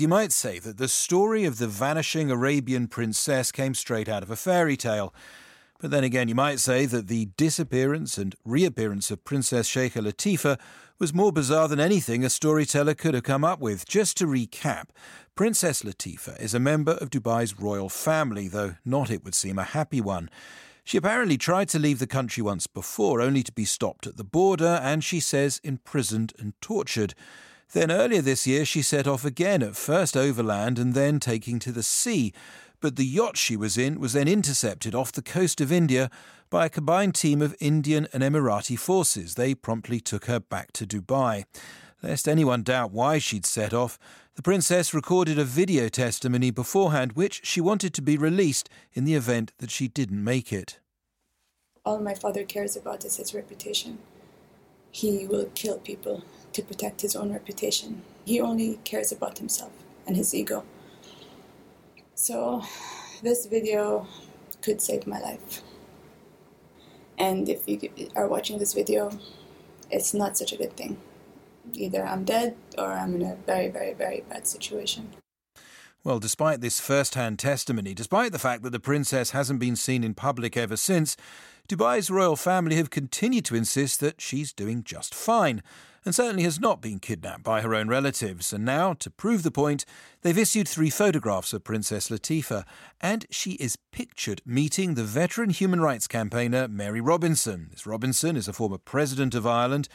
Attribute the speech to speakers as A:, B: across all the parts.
A: You might say that the story of the vanishing Arabian princess came straight out of a fairy tale. But then again, you might say that the disappearance and reappearance of Princess Sheikha Latifa was more bizarre than anything a storyteller could have come up with. Just to recap, Princess Latifa is a member of Dubai's royal family, though not, it would seem, a happy one. She apparently tried to leave the country once before, only to be stopped at the border and, she says, imprisoned and tortured. Then earlier this year, she set off again, at first overland and then taking to the sea. But the yacht she was in was then intercepted off the coast of India by a combined team of Indian and Emirati forces. They promptly took her back to Dubai. Lest anyone doubt why she'd set off, the princess recorded a video testimony beforehand which she wanted to be released in the event that she didn't make it.
B: All my father cares about is his reputation. He will kill people to protect his own reputation. He only cares about himself and his ego. So, this video could save my life. And if you are watching this video, it's not such a good thing. Either I'm dead or I'm in a very, very, very bad situation.
A: Well, despite this first hand testimony, despite the fact that the princess hasn't been seen in public ever since, Dubai's royal family have continued to insist that she's doing just fine, and certainly has not been kidnapped by her own relatives. And now, to prove the point, they've issued three photographs of Princess Latifa, and she is pictured meeting the veteran human rights campaigner Mary Robinson. This Robinson is a former president of Ireland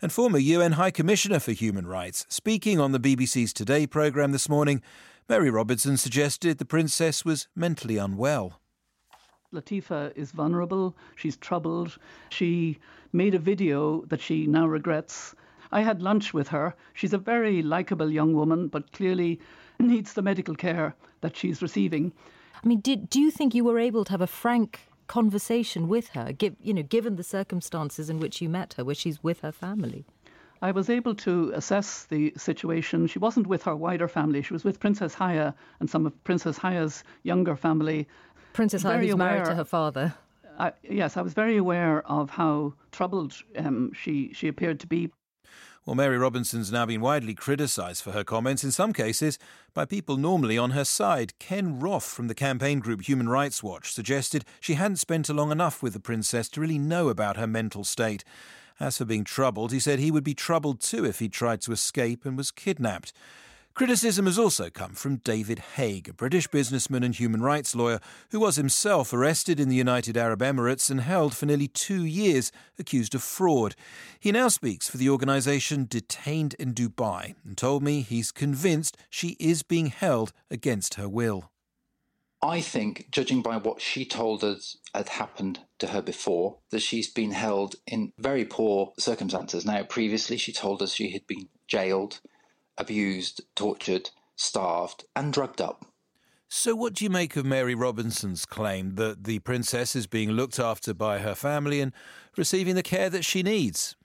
A: and former UN High Commissioner for Human Rights. Speaking on the BBC's Today programme this morning, Mary Robinson suggested the princess was mentally unwell.
C: Latifa is vulnerable, she's troubled. She made a video that she now regrets. I had lunch with her. She's a very likable young woman, but clearly needs the medical care that she's receiving.
D: I mean, did, do you think you were able to have a frank conversation with her, give, you know, given the circumstances in which you met her, where she's with her family?
C: I was able to assess the situation. She wasn't with her wider family. She was with Princess Haya and some of Princess Haya's younger family
D: Princess Haya, who's married to her father.
C: I, yes, I was very aware of how troubled um, she she appeared to be.
A: Well, Mary Robinson's now been widely criticised for her comments, in some cases by people normally on her side. Ken Roth from the campaign group Human Rights Watch suggested she hadn't spent long enough with the princess to really know about her mental state. As for being troubled, he said he would be troubled too if he tried to escape and was kidnapped. Criticism has also come from David Haigh, a British businessman and human rights lawyer who was himself arrested in the United Arab Emirates and held for nearly two years accused of fraud. He now speaks for the organisation Detained in Dubai and told me he's convinced she is being held against her will.
E: I think, judging by what she told us had happened to her before, that she's been held in very poor circumstances. Now, previously, she told us she had been jailed abused, tortured, starved, and drugged up.
A: So, what do you make of Mary Robinson's claim that the princess is being looked after by her family and receiving the care that she needs?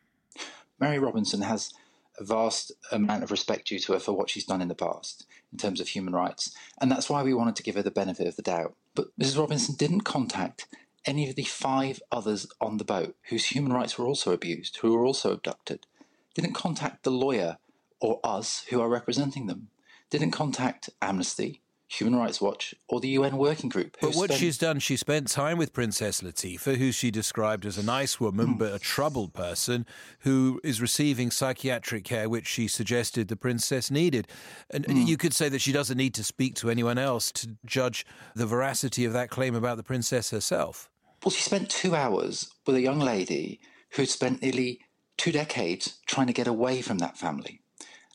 E: Mary Robinson has a vast amount of respect due to her for what she's done in the past in terms of human rights, and that's why we wanted to give her the benefit of the doubt. But Mrs. Robinson didn't contact any of the five others on the boat whose human rights were also abused, who were also abducted. Didn't contact the lawyer or us who are representing them. Didn't contact Amnesty, Human Rights Watch, or the UN Working Group.
A: But what spent... she's done, she spent time with Princess Latifa, who she described as a nice woman hmm. but a troubled person, who is receiving psychiatric care, which she suggested the princess needed. And mm. you could say that she doesn't need to speak to anyone else to judge the veracity of that claim about the princess herself.
E: Well, she spent two hours with a young lady who'd spent nearly two decades trying to get away from that family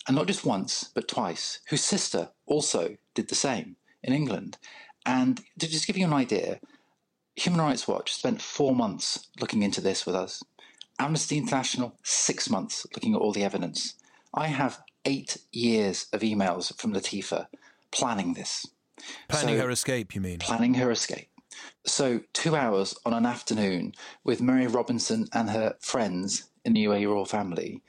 E: and not just once, but twice, whose sister also did the same in England. And to just give you an idea, Human Rights Watch spent four months looking into this with us. Amnesty International, six months looking at all the evidence. I have eight years of emails from Latifa planning this.
A: Planning so, her escape, you mean?
E: Planning her escape. So, two hours on an afternoon with Mary Robinson and her friends in the UAE royal family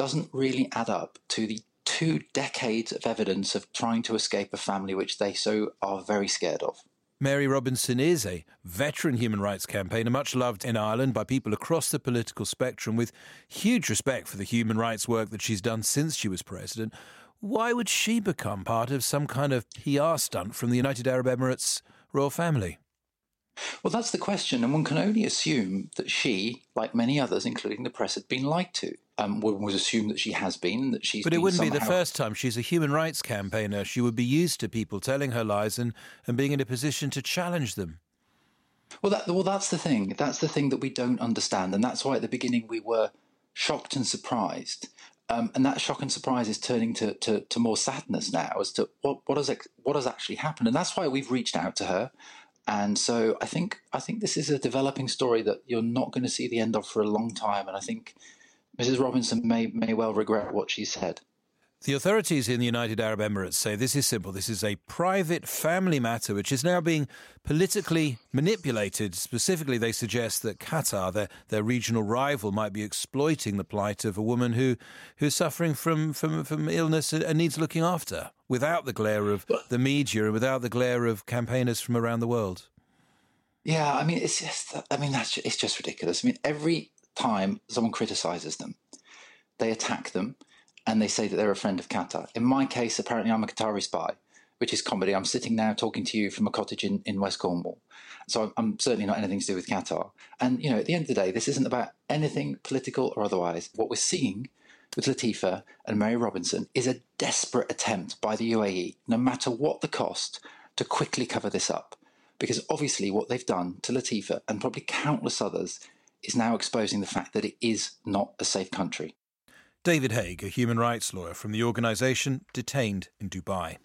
E: doesn't really add up to the two decades of evidence of trying to escape a family which they so are very scared of.
A: Mary Robinson is a veteran human rights campaigner, much loved in Ireland by people across the political spectrum, with huge respect for the human rights work that she's done since she was president. Why would she become part of some kind of PR stunt from the United Arab Emirates royal family?
E: Well, that's the question, and one can only assume that she, like many others, including the press, had been lied to. Um, one would assume that she has been, that she's.
A: But it wouldn't
E: somehow...
A: be the first time. She's a human rights campaigner. She would be used to people telling her lies and, and being in a position to challenge them.
E: Well, that, well, that's the thing. That's the thing that we don't understand, and that's why at the beginning we were shocked and surprised. Um, and that shock and surprise is turning to, to, to, more sadness now as to what, what has what has actually happened, and that's why we've reached out to her. And so I think I think this is a developing story that you're not going to see the end of for a long time. And I think Mrs. Robinson may may well regret what she said.
A: The authorities in the United Arab Emirates say this is simple. This is a private family matter which is now being politically manipulated. Specifically, they suggest that Qatar, their, their regional rival, might be exploiting the plight of a woman who who's suffering from, from, from illness and needs looking after without the glare of the media and without the glare of campaigners from around the world.
E: Yeah, I mean, it's just, I mean, that's it's just ridiculous. I mean, every time someone criticizes them, they attack them and they say that they're a friend of Qatar. In my case, apparently I'm a Qatari spy, which is comedy. I'm sitting now talking to you from a cottage in, in West Cornwall. So I'm, I'm certainly not anything to do with Qatar. And, you know, at the end of the day, this isn't about anything political or otherwise. What we're seeing with Latifa and Mary Robinson is a desperate attempt by the UAE, no matter what the cost, to quickly cover this up. Because obviously, what they've done to Latifa and probably countless others is now exposing the fact that it is not a safe country.
A: David Haigh, a human rights lawyer from the organisation detained in Dubai.